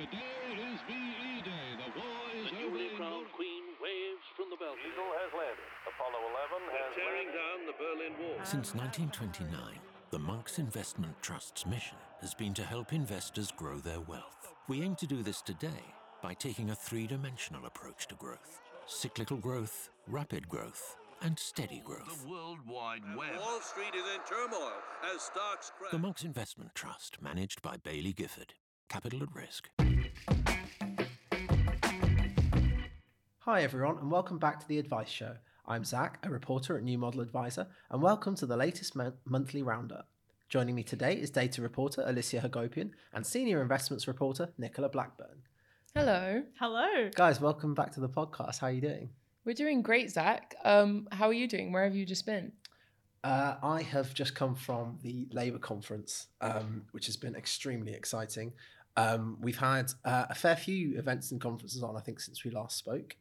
Today is VE Day. The war is The newly crowned queen waves from the balcony. Eagle has landed. Apollo 11 has Tearing landed. down the Berlin Wall. Since 1929, the Monks Investment Trust's mission has been to help investors grow their wealth. We aim to do this today by taking a three dimensional approach to growth cyclical growth, rapid growth, and steady growth. The World Wide Web. Wall Street is in turmoil as stocks crash. The Monks Investment Trust, managed by Baillie Gifford. Capital at risk. Hi, everyone, and welcome back to The Advice Show. I'm Zach, a reporter at New Model Advisor, and welcome to the latest mon- monthly roundup. Joining me today is data reporter Alicia Hagopian and senior investments reporter Nicola Blackburn. Hello. Hello. Guys, welcome back to the podcast. How are you doing? We're doing great, Zach. Um, how are you doing? Where have you just been? Uh, I have just come from the Labour conference, um, which has been extremely exciting. Um, we've had uh, a fair few events and conferences on, I think, since we last spoke.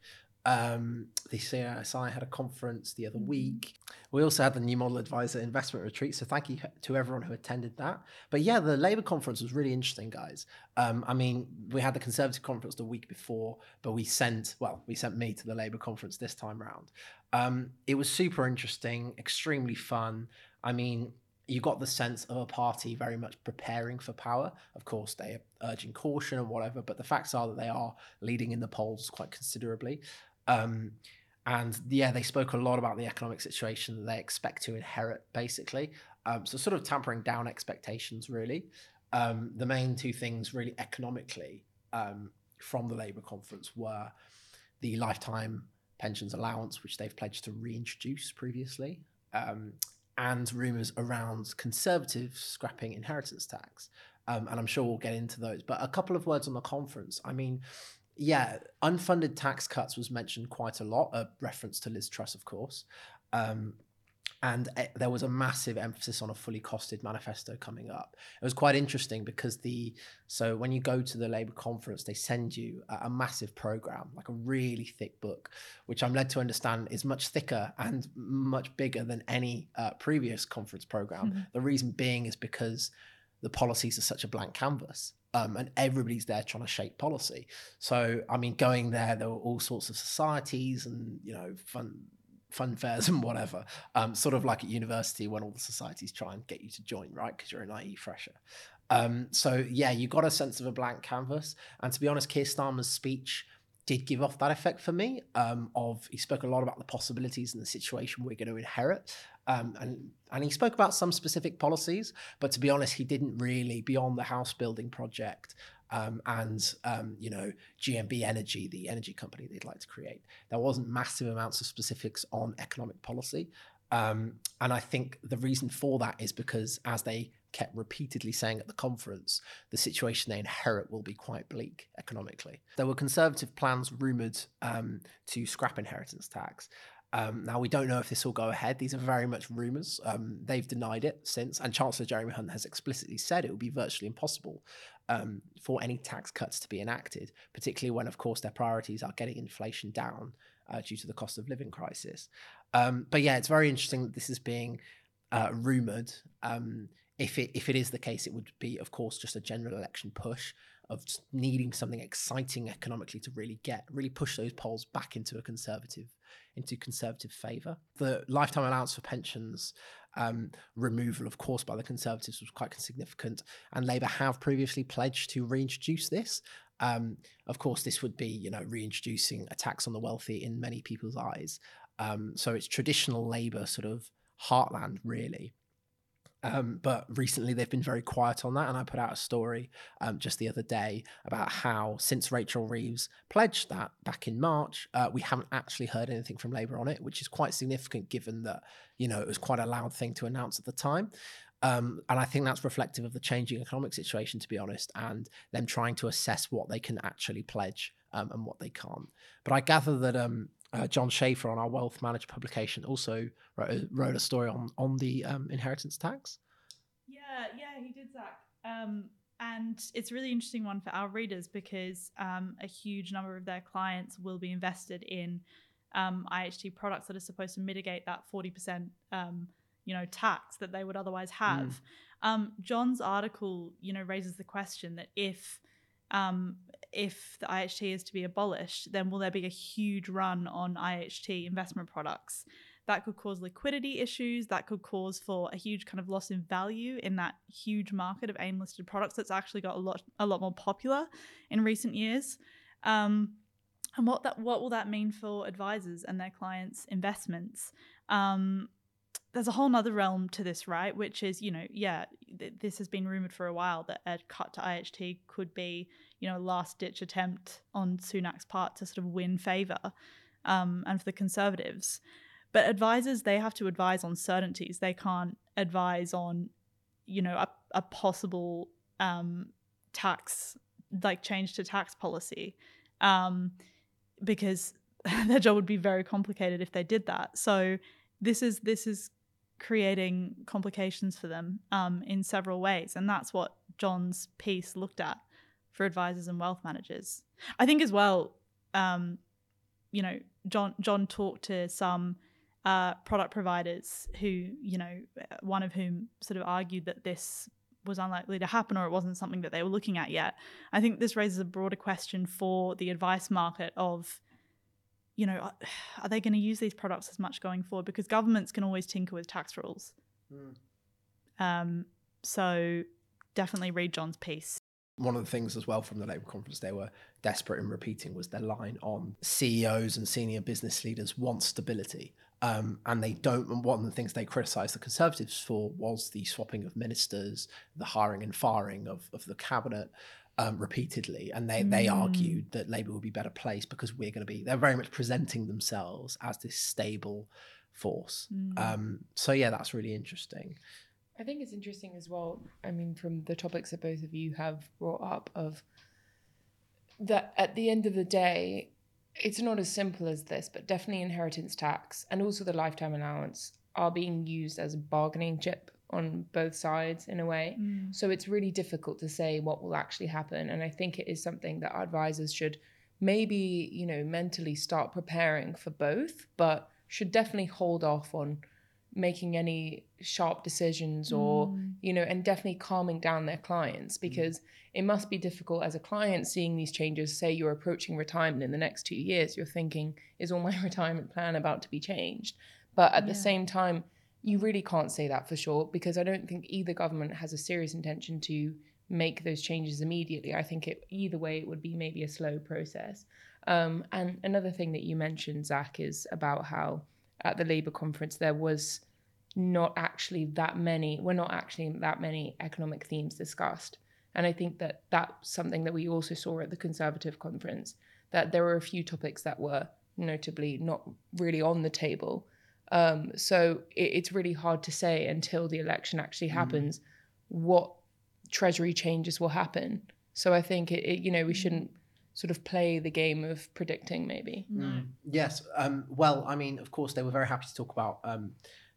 Um, the CISI had a conference the other week. We also had the New Model Advisor Investment Retreat. So thank you to everyone who attended that. But yeah, the Labour conference was really interesting, guys. Um, I mean, we had the Conservative conference the week before, but we sent, well, we sent me to the Labour conference this time round. Um, it was super interesting, extremely fun. I mean, you got the sense of a party very much preparing for power. Of course, they are urging caution and whatever, but the facts are that they are leading in the polls quite considerably. Um, and yeah, they spoke a lot about the economic situation that they expect to inherit, basically. Um, so, sort of tampering down expectations, really. Um, the main two things, really, economically, um, from the Labour conference were the lifetime pensions allowance, which they've pledged to reintroduce previously, um, and rumours around Conservatives scrapping inheritance tax. Um, and I'm sure we'll get into those. But a couple of words on the conference. I mean, yeah, unfunded tax cuts was mentioned quite a lot, a reference to Liz Truss, of course. Um, and eh, there was a massive emphasis on a fully costed manifesto coming up. It was quite interesting because the so when you go to the Labour conference, they send you a, a massive program, like a really thick book, which I'm led to understand is much thicker and much bigger than any uh, previous conference program. The reason being is because the policies are such a blank canvas. Um, and everybody's there trying to shape policy. So, I mean, going there, there were all sorts of societies and, you know, fun fun fairs and whatever. Um, sort of like at university when all the societies try and get you to join, right? Because you're an IE fresher. Um, so yeah, you got a sense of a blank canvas. And to be honest, Keir Starmer's speech did give off that effect for me. Um, of he spoke a lot about the possibilities and the situation we're going to inherit, um, and and he spoke about some specific policies. But to be honest, he didn't really beyond the house building project um, and um, you know GB Energy, the energy company they'd like to create. There wasn't massive amounts of specifics on economic policy, um, and I think the reason for that is because as they kept repeatedly saying at the conference, the situation they inherit will be quite bleak economically. There were conservative plans rumoured um, to scrap inheritance tax. Um, now, we don't know if this will go ahead. These are very much rumours. Um, they've denied it since, and Chancellor Jeremy Hunt has explicitly said it will be virtually impossible um, for any tax cuts to be enacted, particularly when, of course, their priorities are getting inflation down uh, due to the cost of living crisis. Um, but yeah, it's very interesting that this is being uh, rumoured. Um, if it if it is the case, it would be, of course, just a general election push of needing something exciting economically to really get really push those polls back into a conservative into conservative favour. The lifetime allowance for pensions um, removal, of course, by the Conservatives was quite significant, and Labour have previously pledged to reintroduce this. Um, of course, this would be, you know, reintroducing a tax on the wealthy in many people's eyes. Um, so it's traditional Labour sort of heartland, really. Um, but recently they've been very quiet on that. And I put out a story um, just the other day about how since Rachel Reeves pledged that back in March, uh, we haven't actually heard anything from Labour on it, which is quite significant given that, you know, it was quite a loud thing to announce at the time. Um, and I think that's reflective of the changing economic situation, to be honest, and them trying to assess what they can actually pledge um, and what they can't. But I gather that um, uh, John Schaefer on our Wealth Manager publication also wrote a, wrote a story on on the um, inheritance tax. Yeah, yeah, he did, Zach. Um, and it's a really interesting one for our readers because um, a huge number of their clients will be invested in um, IHT products that are supposed to mitigate that 40%, um, you know, tax that they would otherwise have. Um, John's article, you know, raises the question that if um, if the IHT is to be abolished, then will there be a huge run on IHT investment products? That could cause liquidity issues. That could cause for a huge kind of loss in value in that huge market of AIM listed products that's actually got a lot a lot more popular in recent years. Um, and what that what will that mean for advisors and their clients' investments? Um, there's a whole nother realm to this, right? Which is, you know, yeah, th- this has been rumored for a while that a cut to IHT could be, you know, a last ditch attempt on Sunak's part to sort of win favor um, and for the Conservatives. But advisors, they have to advise on certainties. They can't advise on, you know, a, a possible um, tax, like change to tax policy, um, because their job would be very complicated if they did that. So this is this is creating complications for them um, in several ways, and that's what John's piece looked at for advisors and wealth managers. I think as well, um, you know, John John talked to some uh, product providers who, you know, one of whom sort of argued that this was unlikely to happen or it wasn't something that they were looking at yet. I think this raises a broader question for the advice market of, you know, are they going to use these products as much going forward? Because governments can always tinker with tax rules. Mm. Um, so definitely read John's piece. One of the things as well from the Labour conference they were desperate in repeating was their line on CEOs and senior business leaders want stability. Um, and they don't. And one of the things they criticised the Conservatives for was the swapping of ministers, the hiring and firing of, of the cabinet um, repeatedly. And they, they argued that Labour would be better placed because we're going to be, they're very much presenting themselves as this stable force. Um, so, yeah, that's really interesting. I think it's interesting as well. I mean, from the topics that both of you have brought up, of that at the end of the day, it's not as simple as this, but definitely inheritance tax and also the lifetime allowance are being used as a bargaining chip on both sides in a way. Mm. So it's really difficult to say what will actually happen. And I think it is something that our advisors should maybe, you know, mentally start preparing for both, but should definitely hold off on making any sharp decisions or mm. you know and definitely calming down their clients mm. because it must be difficult as a client seeing these changes. Say you're approaching retirement in the next 2 years you're thinking is all my retirement plan about to be changed? But at the same time you really can't say that for sure because i don't think either government has a serious intention to make those changes immediately i think it either way it would be maybe a slow process um, and another thing that you mentioned zach is about how at the Labour conference, there was not actually that many, we're not actually that many economic themes discussed. And I think that that's something that we also saw at the Conservative conference, that there were a few topics that were notably not really on the table. Um, so it, it's really hard to say until the election actually happens what Treasury changes will happen. So I think it, it you know, we shouldn't sort of play the game of predicting maybe. Yes. Um, well, I mean, of course, they were very happy to talk about um,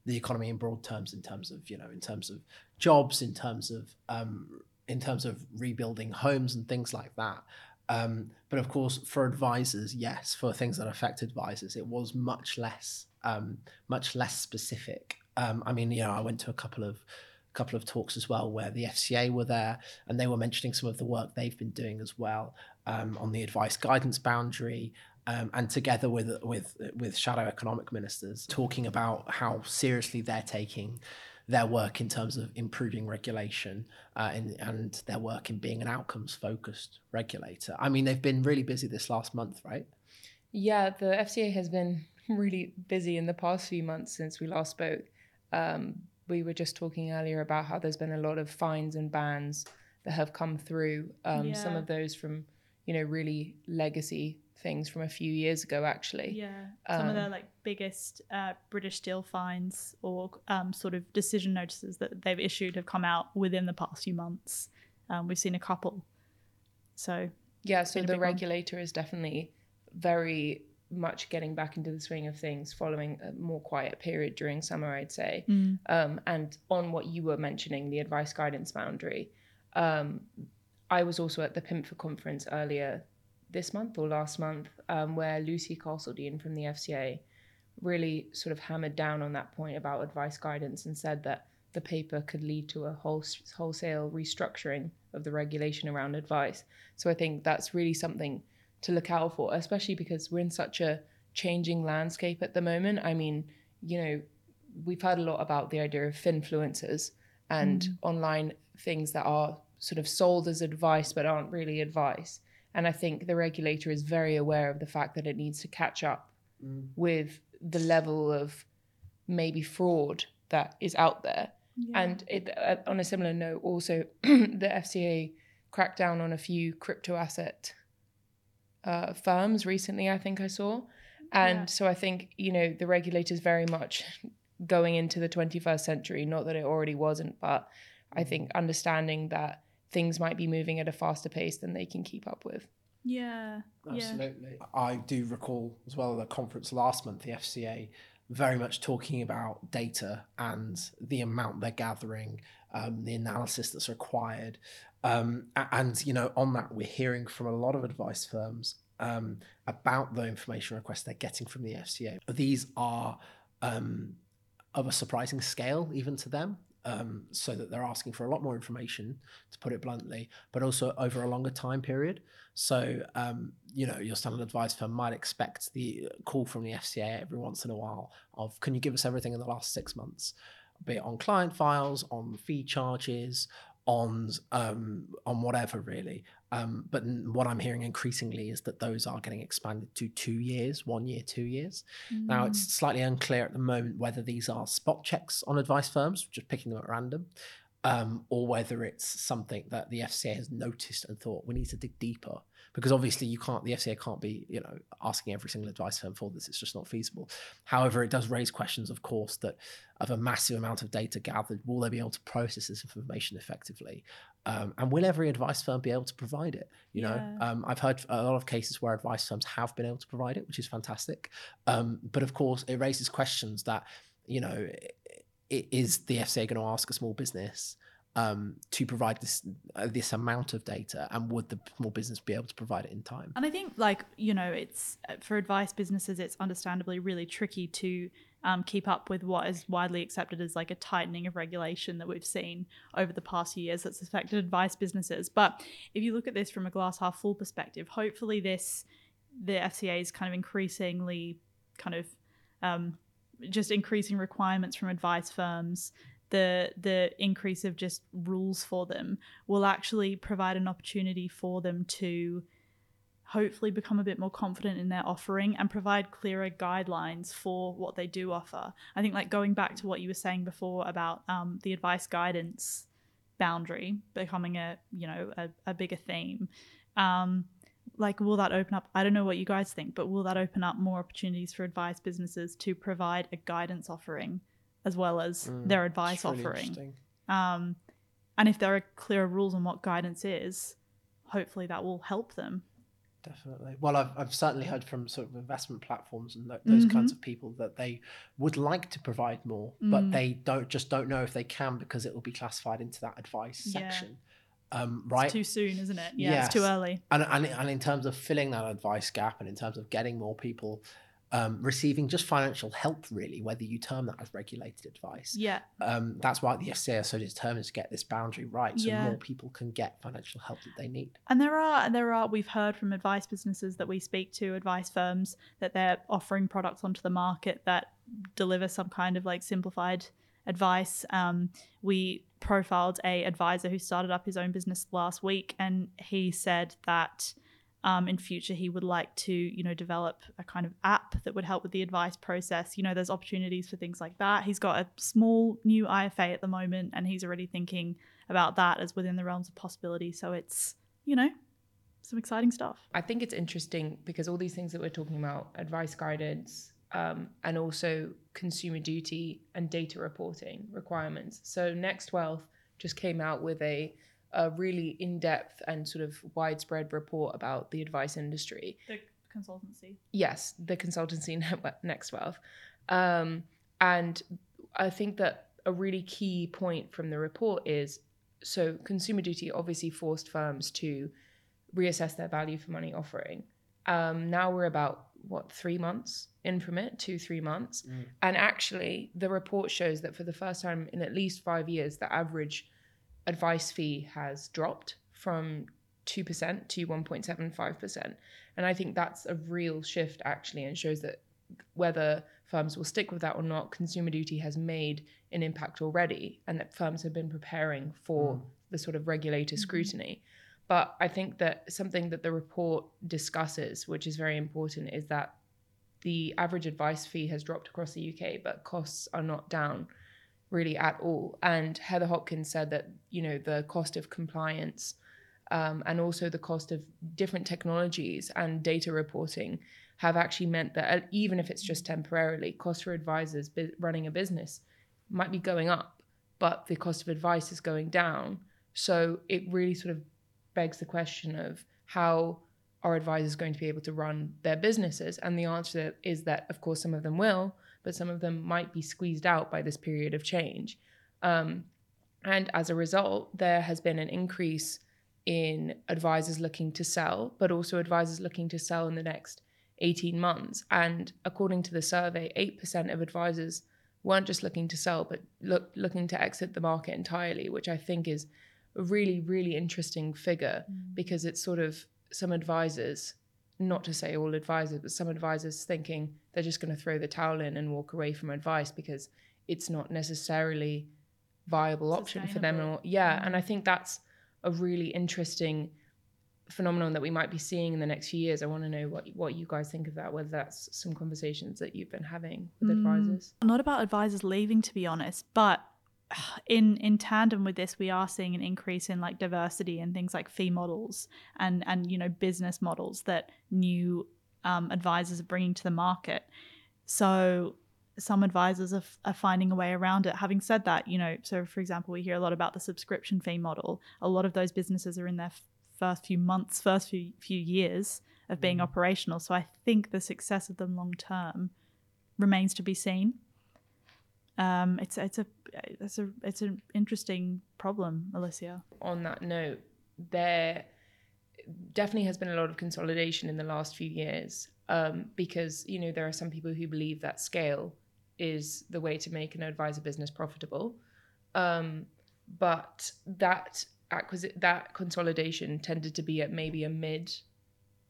the economy in broad terms, in terms of you know, in terms of jobs, in terms of um, in terms of rebuilding homes and things like that. Um, but of course, for advisors, yes, for things that affect advisors, it was much less, um, much less specific. Um, I mean, you know, I went to a couple of couple of talks as well where the FCA were there and they were mentioning some of the work they've been doing as well um, on the advice guidance boundary um, and together with with with shadow economic ministers talking about how seriously they're taking their work in terms of improving regulation uh, and, and their work in being an outcomes focused regulator. I mean, they've been really busy this last month, right? Yeah, the FCA has been really busy in the past few months since we last spoke. Um, we were just talking earlier about how there's been a lot of fines and bans that have come through. Um, Some of those from, you know, really legacy things from a few years ago, actually. Yeah, some of the Um, like biggest uh, British steel fines or um, sort of decision notices that they've issued have come out within the past few months. Um, we've seen a couple. So Yeah, so the big one. regulator is definitely very much getting back into the swing of things following a more quiet period during summer, I'd say. Um, and on what you were mentioning, the advice guidance boundary, um, I was also at the PIMFA conference earlier this month or last month, um, where Lucy Castledine from the FCA really sort of hammered down on that point about advice guidance and said that the paper could lead to a whole, wholesale restructuring of the regulation around advice. So I think that's really something to look out for, especially because we're in such a changing landscape at the moment. I mean, you know, we've heard a lot about the idea of finfluencers and Mm. online things that are sort of sold as advice but aren't really advice. And I think the regulator is very aware of the fact that it needs to catch up Mm. with the level of maybe fraud that is out there. Yeah. And it, uh, on a similar note, also the FCA cracked down on a few crypto asset uh, firms recently. I think I saw, and Yeah. so I think you know the regulator's very much going into the 21st century. Not that it already wasn't, but I think understanding that things might be moving at a faster pace than they can keep up with. yeah. Yeah. Absolutely. I do recall as well the conference last month, the FCA very much talking about data and the amount they're gathering, um, the analysis that's required. Um, and, you know, on that, we're hearing from a lot of advice firms um, about the information requests they're getting from the FCA. These are um, of a surprising scale, even to them. Um, so that they're asking for a lot more information, to put it bluntly, but also over a longer time period. So, um, you know, your standard advice firm might expect the call from the FCA every once in a while of, can you give us everything in the last six months, be it on client files, on fee charges, on um, on whatever really. Um, but what I'm hearing increasingly is that those are getting expanded to two years, one year, two years. Now it's slightly unclear at the moment whether these are spot checks on advice firms, just picking them at random, um, or whether it's something that the FCA has noticed and thought we need to dig deeper. Because obviously you can't, the FCA can't be, you know, asking every single advice firm for this. It's just not feasible. However, it does raise questions, of course, that of a massive amount of data gathered, will they be able to process this information effectively? Um, and will every advice firm be able to provide it? You know, Yeah. um, I've heard a lot of cases where advice firms have been able to provide it, which is fantastic. Um, but of course, it raises questions that, you know, i- is the FCA going to ask a small business um, to provide this uh, this amount of data, and would the small business be able to provide it in time? And I think, like, you know, it's uh, for advice businesses, it's understandably really tricky to um, keep up with what is widely accepted as like a tightening of regulation that we've seen over the past few years that's affected advice businesses. But if you look at this from a glass half full perspective, hopefully, this the FCA is kind of increasingly kind of um, just increasing requirements from advice firms the the increase of just rules for them will actually provide an opportunity for them to hopefully become a bit more confident in their offering and provide clearer guidelines for what they do offer. I think like going back to what you were saying before about um, the advice guidance boundary becoming a you know a, a bigger theme. Um, like will that open up i don't know what you guys think but will that open up more opportunities for advice businesses to provide a guidance offering as well as Mm, their advice offering um, and if there are clearer rules on what guidance is hopefully that will help them Definitely. Well, I've, I've certainly heard from sort of investment platforms and th- those kinds Mhm. of people that they would like to provide more, but Mm. they don't just don't know if they can because it will be classified into that advice Yeah. section. Um, right. it's too soon isn't it yeah it's too early and, and and in terms of filling that advice gap and in terms of getting more people um, receiving just financial help, really, whether you term that as regulated advice, yeah um, that's why the FCA are so determined to get this boundary right, so Yeah. more people can get financial help that they need. And there are there are we've heard from advice businesses that we speak to, advice firms, that they're offering products onto the market that deliver some kind of like simplified advice. Um, we profiled a advisor who started up his own business last week, and he said that um, in future he would like to you know develop a kind of app that would help with the advice process. You know, there's opportunities for things like that. He's got a small new IFA at the moment, and he's already thinking about that as within the realms of possibility. So it's you know some exciting stuff. I think it's interesting because all these things that we're talking about, advice guidance, um, and also consumer duty and data reporting requirements. So Next Wealth just came out with a, a really in-depth and sort of widespread report about the advice industry. The consultancy. Yes, the consultancy network Next Wealth. Um, and I think that a really key point from the report is so consumer duty obviously forced firms to reassess their value for money offering. Um, now we're about what three months in from it, two three months, Mm. and actually the report shows that for the first time in at least five years, the average advice fee has dropped from 2% to 1.75%. And I think that's a real shift actually and shows that whether firms will stick with that or not, consumer duty has made an impact already and that firms have been preparing for Mm. the sort of regulator scrutiny. But I think that something that the report discusses, which is very important, is that the average advice fee has dropped across the UK, but costs are not down really at all. And Heather Hopkins said that, you know, the cost of compliance um, and also the cost of different technologies and data reporting have actually meant that uh, even if it's just temporarily, cost for advisors running a business might be going up, but the cost of advice is going down. So it really sort of begs the question of how are advisors going to be able to run their businesses? And the answer is that, of course, some of them will, but some of them might be squeezed out by this period of change. Um, and as a result, there has been an increase in advisors looking to sell, but also advisors looking to sell in the next 18 months. And according to the survey, 8% of advisors weren't just looking to sell, but look, looking to exit the market entirely, which I think is a really, really interesting figure because it's sort of some advisors, not to say all advisors, but some advisors thinking they're just going to throw the towel in and walk away from advice because it's not necessarily viable option for them. Or, yeah, mm. and I think that's a really interesting phenomenon that we might be seeing in the next few years. I want to know what what you guys think of that. Whether that's some conversations that you've been having with mm. advisors. not about advisors leaving to be honest but in in tandem with this we are seeing an increase in like diversity and things like fee models and and you know business models that new um, advisors are bringing to the market. So some advisors are, f- are finding a way around it. Having said that you know so for example we hear a lot about the subscription fee model. A lot of those businesses are in their f- first few months first few few years of being operational. So i think the success of them long term remains to be seen um, it's it's a it's a it's an interesting problem, Alicia. on that note, there definitely has been a lot of consolidation in the last few years um, because you know there are some people who believe that scale is the way to make an advisor business profitable, um, but that acquisi- that consolidation tended to be at maybe a mid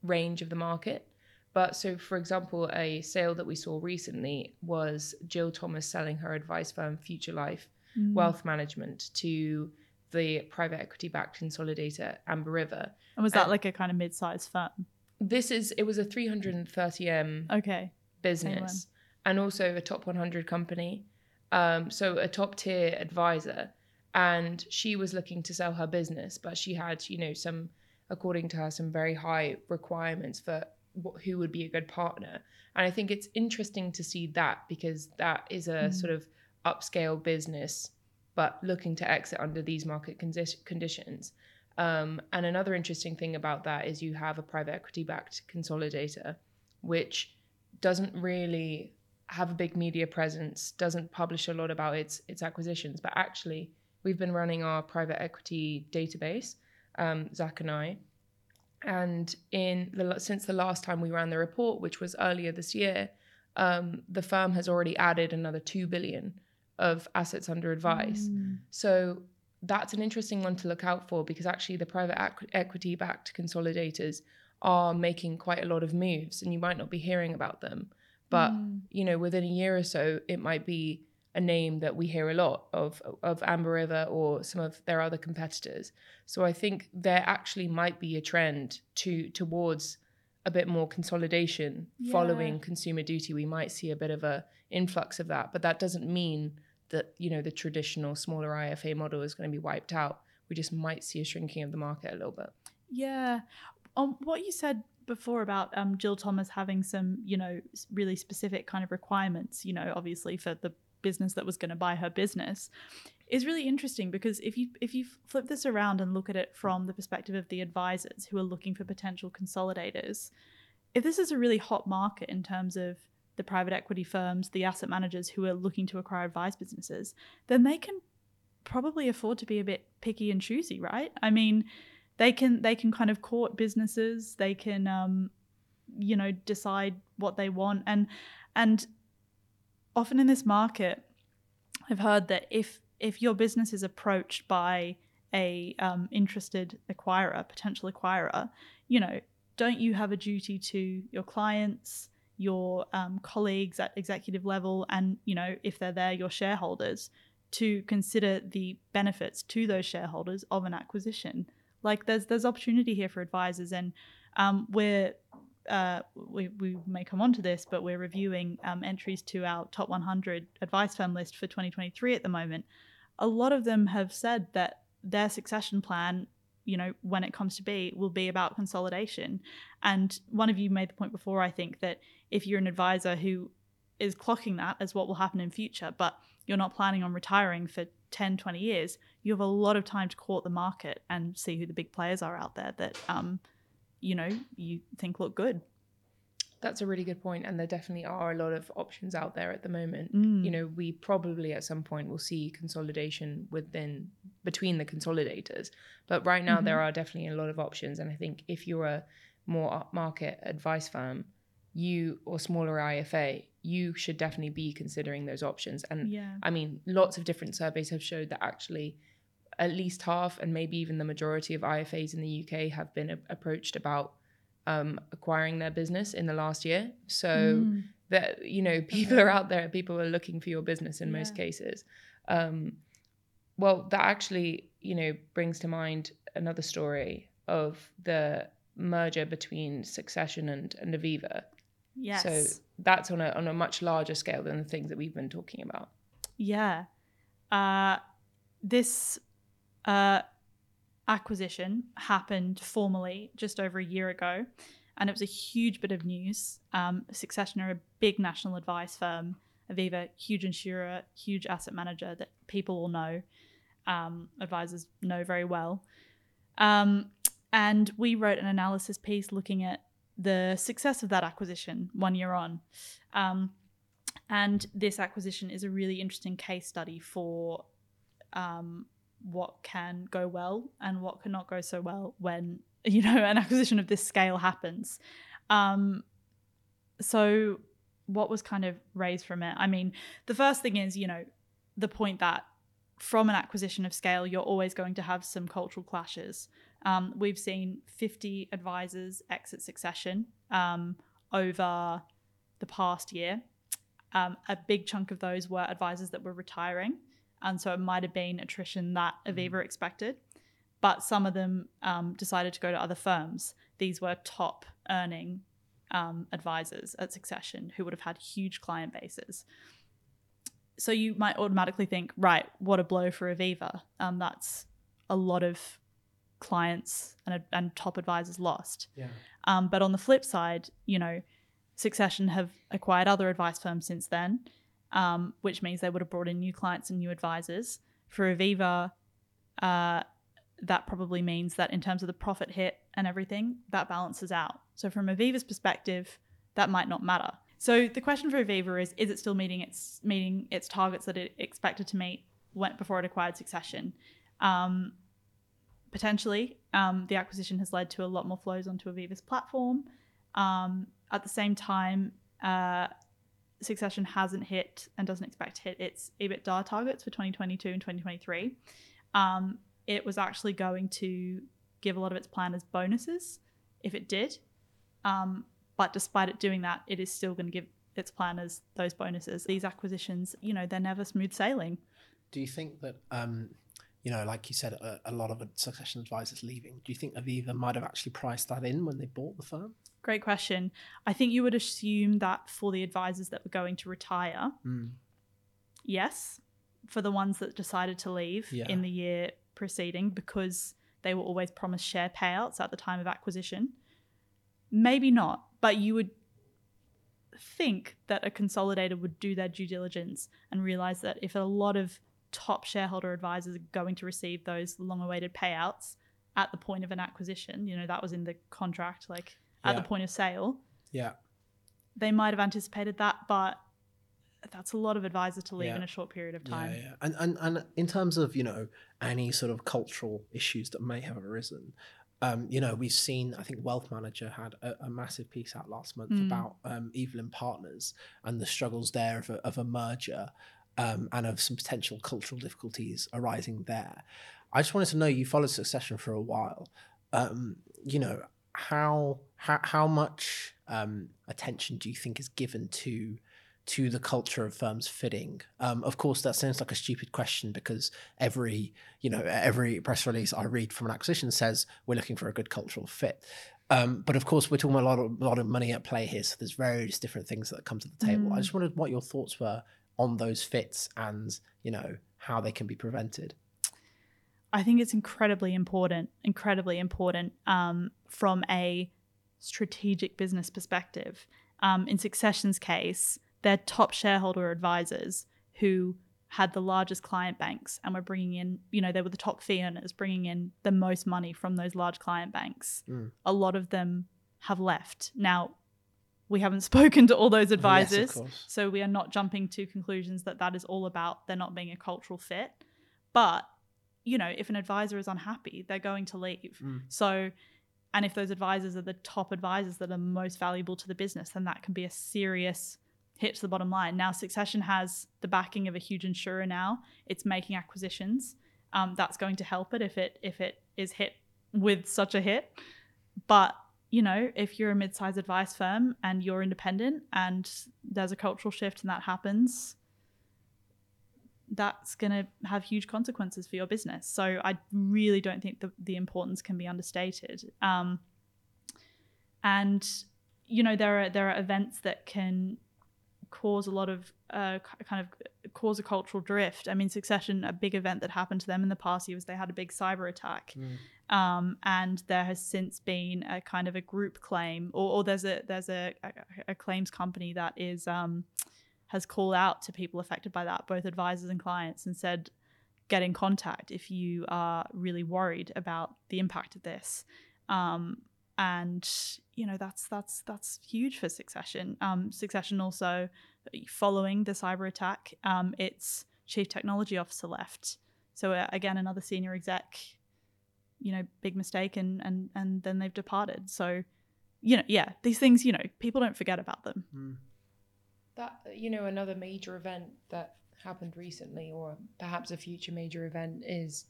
range of the market. But so, for example, a sale that we saw recently was Jill Thomas selling her advice firm Future Life Wealth Management to the private equity backed consolidator Amber River. And was that like a kind of mid-sized firm? This is it was a 330m Okay. business and also a top 100 company. Um, so a top tier advisor. And she was looking to sell her business, but she had, you know, some, according to her, some very high requirements for what, who would be a good partner. And I think it's interesting to see that because that is a sort of upscale business, but looking to exit under these market condi- conditions. Um, and another interesting thing about that is you have a private equity backed consolidator, which doesn't really have a big media presence, doesn't publish a lot about its its acquisitions, but actually we've been running our private equity database, um, Zach and I, and in the since the last time we ran the report, which was earlier this year, um, the firm has already added another two billion of assets under advice. So that's an interesting one to look out for because actually the private equ- equity backed consolidators are making quite a lot of moves and you might not be hearing about them. But you know within a year or so it might be a name that we hear a lot of of Amber River or some of their other competitors. So i think there actually might be a trend to towards a bit more consolidation following consumer duty. We might see a bit of a influx of that but that doesn't mean that you know the traditional smaller IFA model is going to be wiped out. We just might see a shrinking of the market a little bit. Yeah. Um, what you said before about um, Jill Thomas having some, you know, really specific kind of requirements, you know, obviously for the business that was going to buy her business, is really interesting because if you if you flip this around and look at it from the perspective of the advisors who are looking for potential consolidators, if this is a really hot market in terms of the private equity firms, the asset managers who are looking to acquire advice businesses, then they can probably afford to be a bit picky and choosy, right? I mean, they can they can kind of court businesses, they can um, you know decide what they want, and and often in this market, I've heard that if if your business is approached by a um, interested acquirer, potential acquirer, you know, don't you have a duty to your clients, your um, colleagues at executive level, and you know, if they're there, your shareholders, to consider the benefits to those shareholders of an acquisition? Like, there's there's opportunity here for advisors, and um, we're uh, we, we may come on to this, but we're reviewing um, entries to our top 100 advice firm list for 2023 at the moment. A lot of them have said that their succession plan, you know, when it comes to be, will be about consolidation. And one of you made the point before, I think, that if you're an advisor who is clocking that as what will happen in future, but you're not planning on retiring for 10, 20 years, you have a lot of time to court the market and see who the big players are out there that um, you know you think look good That's a really good point, and there definitely are a lot of options out there at the moment. Mm. You know, we probably at some point will see consolidation within between the consolidators, but right now there are definitely a lot of options. And I think if you're a more upmarket advice firm, you or smaller IFA, you should definitely be considering those options. And yeah I mean, lots of different surveys have showed that actually at least half and maybe even the majority of IFAs in the UK have been a- approached about um, acquiring their business in the last year. So Mm. that you know, people are out there. People are looking for your business in most cases. Um, well, that actually you know brings to mind another story of the merger between Succession and, and Aviva. yes So that's on a on a much larger scale than the things that we've been talking about. Yeah. Uh, this uh, acquisition happened formally just over a year ago, and it was a huge bit of news. Um, Succession are a big national advice firm. Aviva, huge insurer, huge asset manager that people all know, um, advisors know very well. Um, and we wrote an analysis piece looking at the success of that acquisition one year on. Um, and this acquisition is a really interesting case study for um, what can go well and what cannot go so well when you know an acquisition of this scale happens. Um, so, what was kind of raised from it? I mean, the first thing is you know the point that from an acquisition of scale, you're always going to have some cultural clashes. Um, we've seen 50 advisors exit Succession um, over the past year. Um, a big chunk of those were advisors that were retiring. And so it might have been attrition that Aviva expected. But some of them um, decided to go to other firms. These were top earning um, advisors at Succession who would have had huge client bases. So you might automatically think, right, what a blow for Aviva. Um, that's a lot of clients and, and top advisors lost. Yeah. Um, but on the flip side, you know, Succession have acquired other advice firms since then, um, which means they would have brought in new clients and new advisors. For Aviva, uh, that probably means that in terms of the profit hit and everything, that balances out. So from Aviva's perspective, that might not matter. So the question for Aviva is: Is it still meeting its meeting its targets that it expected to meet went before it acquired Succession? Um, potentially, um, the acquisition has led to a lot more flows onto Aviva's platform. Um, at the same time, uh, Succession hasn't hit and doesn't expect to hit its EBITDA targets for 2022 and 2023. Um, it was actually going to give a lot of its planners bonuses if it did. Um, but despite it doing that, it is still going to give its planners those bonuses. These acquisitions, you know, they're never smooth sailing. Do you think that, um, you know, like you said, a, a lot of succession advisors leaving? Do you think Aviva might have actually priced that in when they bought the firm? Great question. I think you would assume that for the advisors that were going to retire, Mm. yes. For the ones that decided to leave Yeah. in the year preceding because they were always promised share payouts at the time of acquisition, maybe not, but you would think that a consolidator would do their due diligence and realize that if a lot of top shareholder advisors are going to receive those long awaited payouts at the point of an acquisition, you know, that was in the contract, like at Yeah. the point of sale, Yeah. they might have anticipated that, but that's a lot of advisors to leave Yeah. in a short period of time. Yeah, yeah. And, and and in terms of you know any sort of cultural issues that may have arisen, um, you know we've seen I think Wealth Manager had a, a massive piece out last month Mm. about um, Evelyn Partners and the struggles there of a, of a merger. Um, and of some potential cultural difficulties arising there. I just wanted to know you followed Succession for a while. Um, you know how how how much um, attention do you think is given to to the culture of firms fitting? Um, of course, that sounds like a stupid question because every you know every press release I read from an acquisition says we're looking for a good cultural fit. Um, but of course, we're talking about a lot of a lot of money at play here, so there's various different things that come to the table. I just wondered what your thoughts were on those fits and you know how they can be prevented. I think it's incredibly important, incredibly important um, from a strategic business perspective. Um, in Succession's case, their top shareholder advisors who had the largest client banks and were bringing in, you know, they were the top fee earners, bringing in the most money from those large client banks. Mm. A lot of them have left. Now, we haven't spoken to all those advisors, course. so we are not jumping to conclusions that that is all about there not being a cultural fit. But you know, if an advisor is unhappy, they're going to leave. Mm. So, and if those advisors are the top advisors that are most valuable to the business, then that can be a serious hit to the bottom line. Now, Succession has the backing of a huge insurer. Now it's making acquisitions. Um, that's going to help it if it if it is hit with such a hit. But you know, if you're a mid-sized advice firm and you're independent and there's a cultural shift and that happens, that's going to have huge consequences for your business. So I really don't think the, the importance can be understated. Um, and you know there are there are events that can cause a lot of uh, kind of cause a cultural drift. I mean, Succession, a big event that happened to them in the past year was they had a big cyber attack, um, and there has since been a kind of a group claim, or, or there's a there's a, a, a claims company that is um, has called out to people affected by that, both advisors and clients, and said, get in contact if you are really worried about the impact of this. Um, and you know that's that's that's huge for Succession. Um, Succession also, following the cyber attack, um, its chief technology officer left. So uh, again, another senior exec, you know, big mistake, and and and then they've departed. So, you know, yeah, these things, you know, people don't forget about them. That you know, another major event that happened recently, or perhaps a future major event, is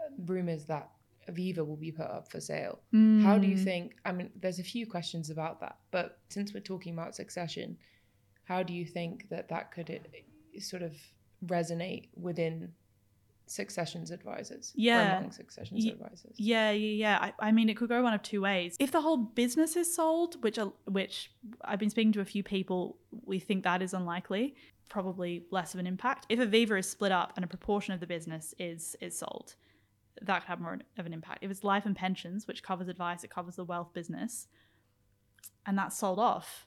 uh, rumors that Aviva will be put up for sale. How do you Mm. think? I mean, there's a few questions about that, but since we're talking about succession, how do you think that that could uh, sort of resonate within succession's advisors? or Yeah. among succession's Ye- advisors. Yeah, yeah, yeah. I, I mean, it could go one of two ways. If the whole business is sold, which are, which I've been speaking to a few people, we think that is unlikely. Probably less of an impact. If Aviva is split up and a proportion of the business is is sold, that could have more of an impact. If it's life and pensions, which covers advice, it covers the wealth business, and that's sold off,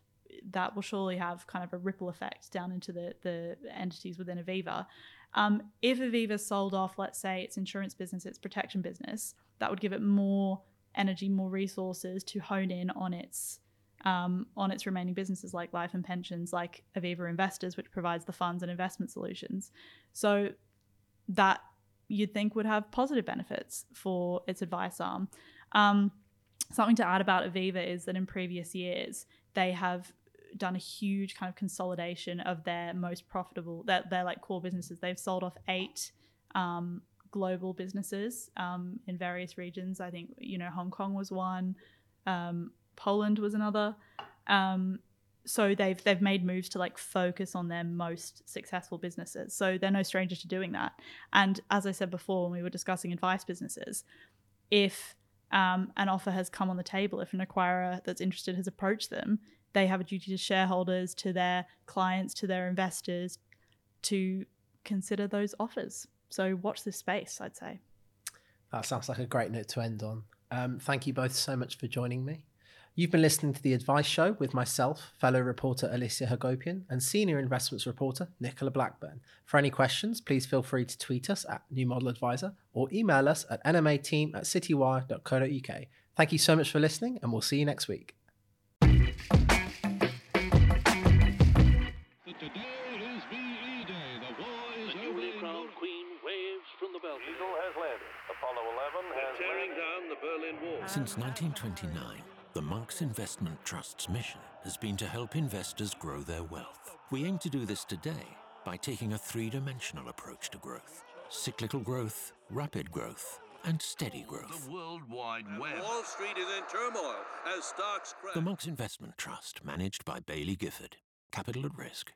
that will surely have kind of a ripple effect down into the the entities within Aviva. Um, if Aviva sold off, let's say its insurance business, its protection business, that would give it more energy, more resources to hone in on its um, on its remaining businesses like life and pensions, like Aviva Investors, which provides the funds and investment solutions. So that you'd think would have positive benefits for its advice arm. Um, something to add about Aviva is that in previous years they have done a huge kind of consolidation of their most profitable their, their like core businesses. They've sold off eight um, global businesses um, in various regions. I think you know hong kong was one um, poland was another. Um, so they've they've made moves to like focus on their most successful businesses so they're no stranger to doing that and as i said before when we were discussing advice businesses if um, an offer has come on the table, if an acquirer that's interested has approached them, they have a duty to shareholders, to their clients, to their investors to consider those offers. So watch this space, I'd say. That sounds like a great note to end on. Um, thank you both so much for joining me. You've been listening to The Advice Show with myself, fellow reporter Alicia Hagopian, and senior investments reporter Nicola Blackburn. For any questions, please feel free to tweet us at New Model Advisor or email us at nmateam at citywire.co.uk. Thank you so much for listening, and we'll see you next week. But today is VE Day. The war is The over. newly in crowned queen waves from the balcony. Eagle has landed. Apollo 11 has Tearing landed. down the Berlin Wall. Since 1929, the Monks Investment Trust's mission has been to help investors grow their wealth. We aim to do this today by taking a three dimensional approach to growth cyclical growth, rapid growth, and steady growth. The World Wide Web. Wall Street is in turmoil as stocks crash. The Monks Investment Trust, managed by Baillie Gifford. Capital at risk.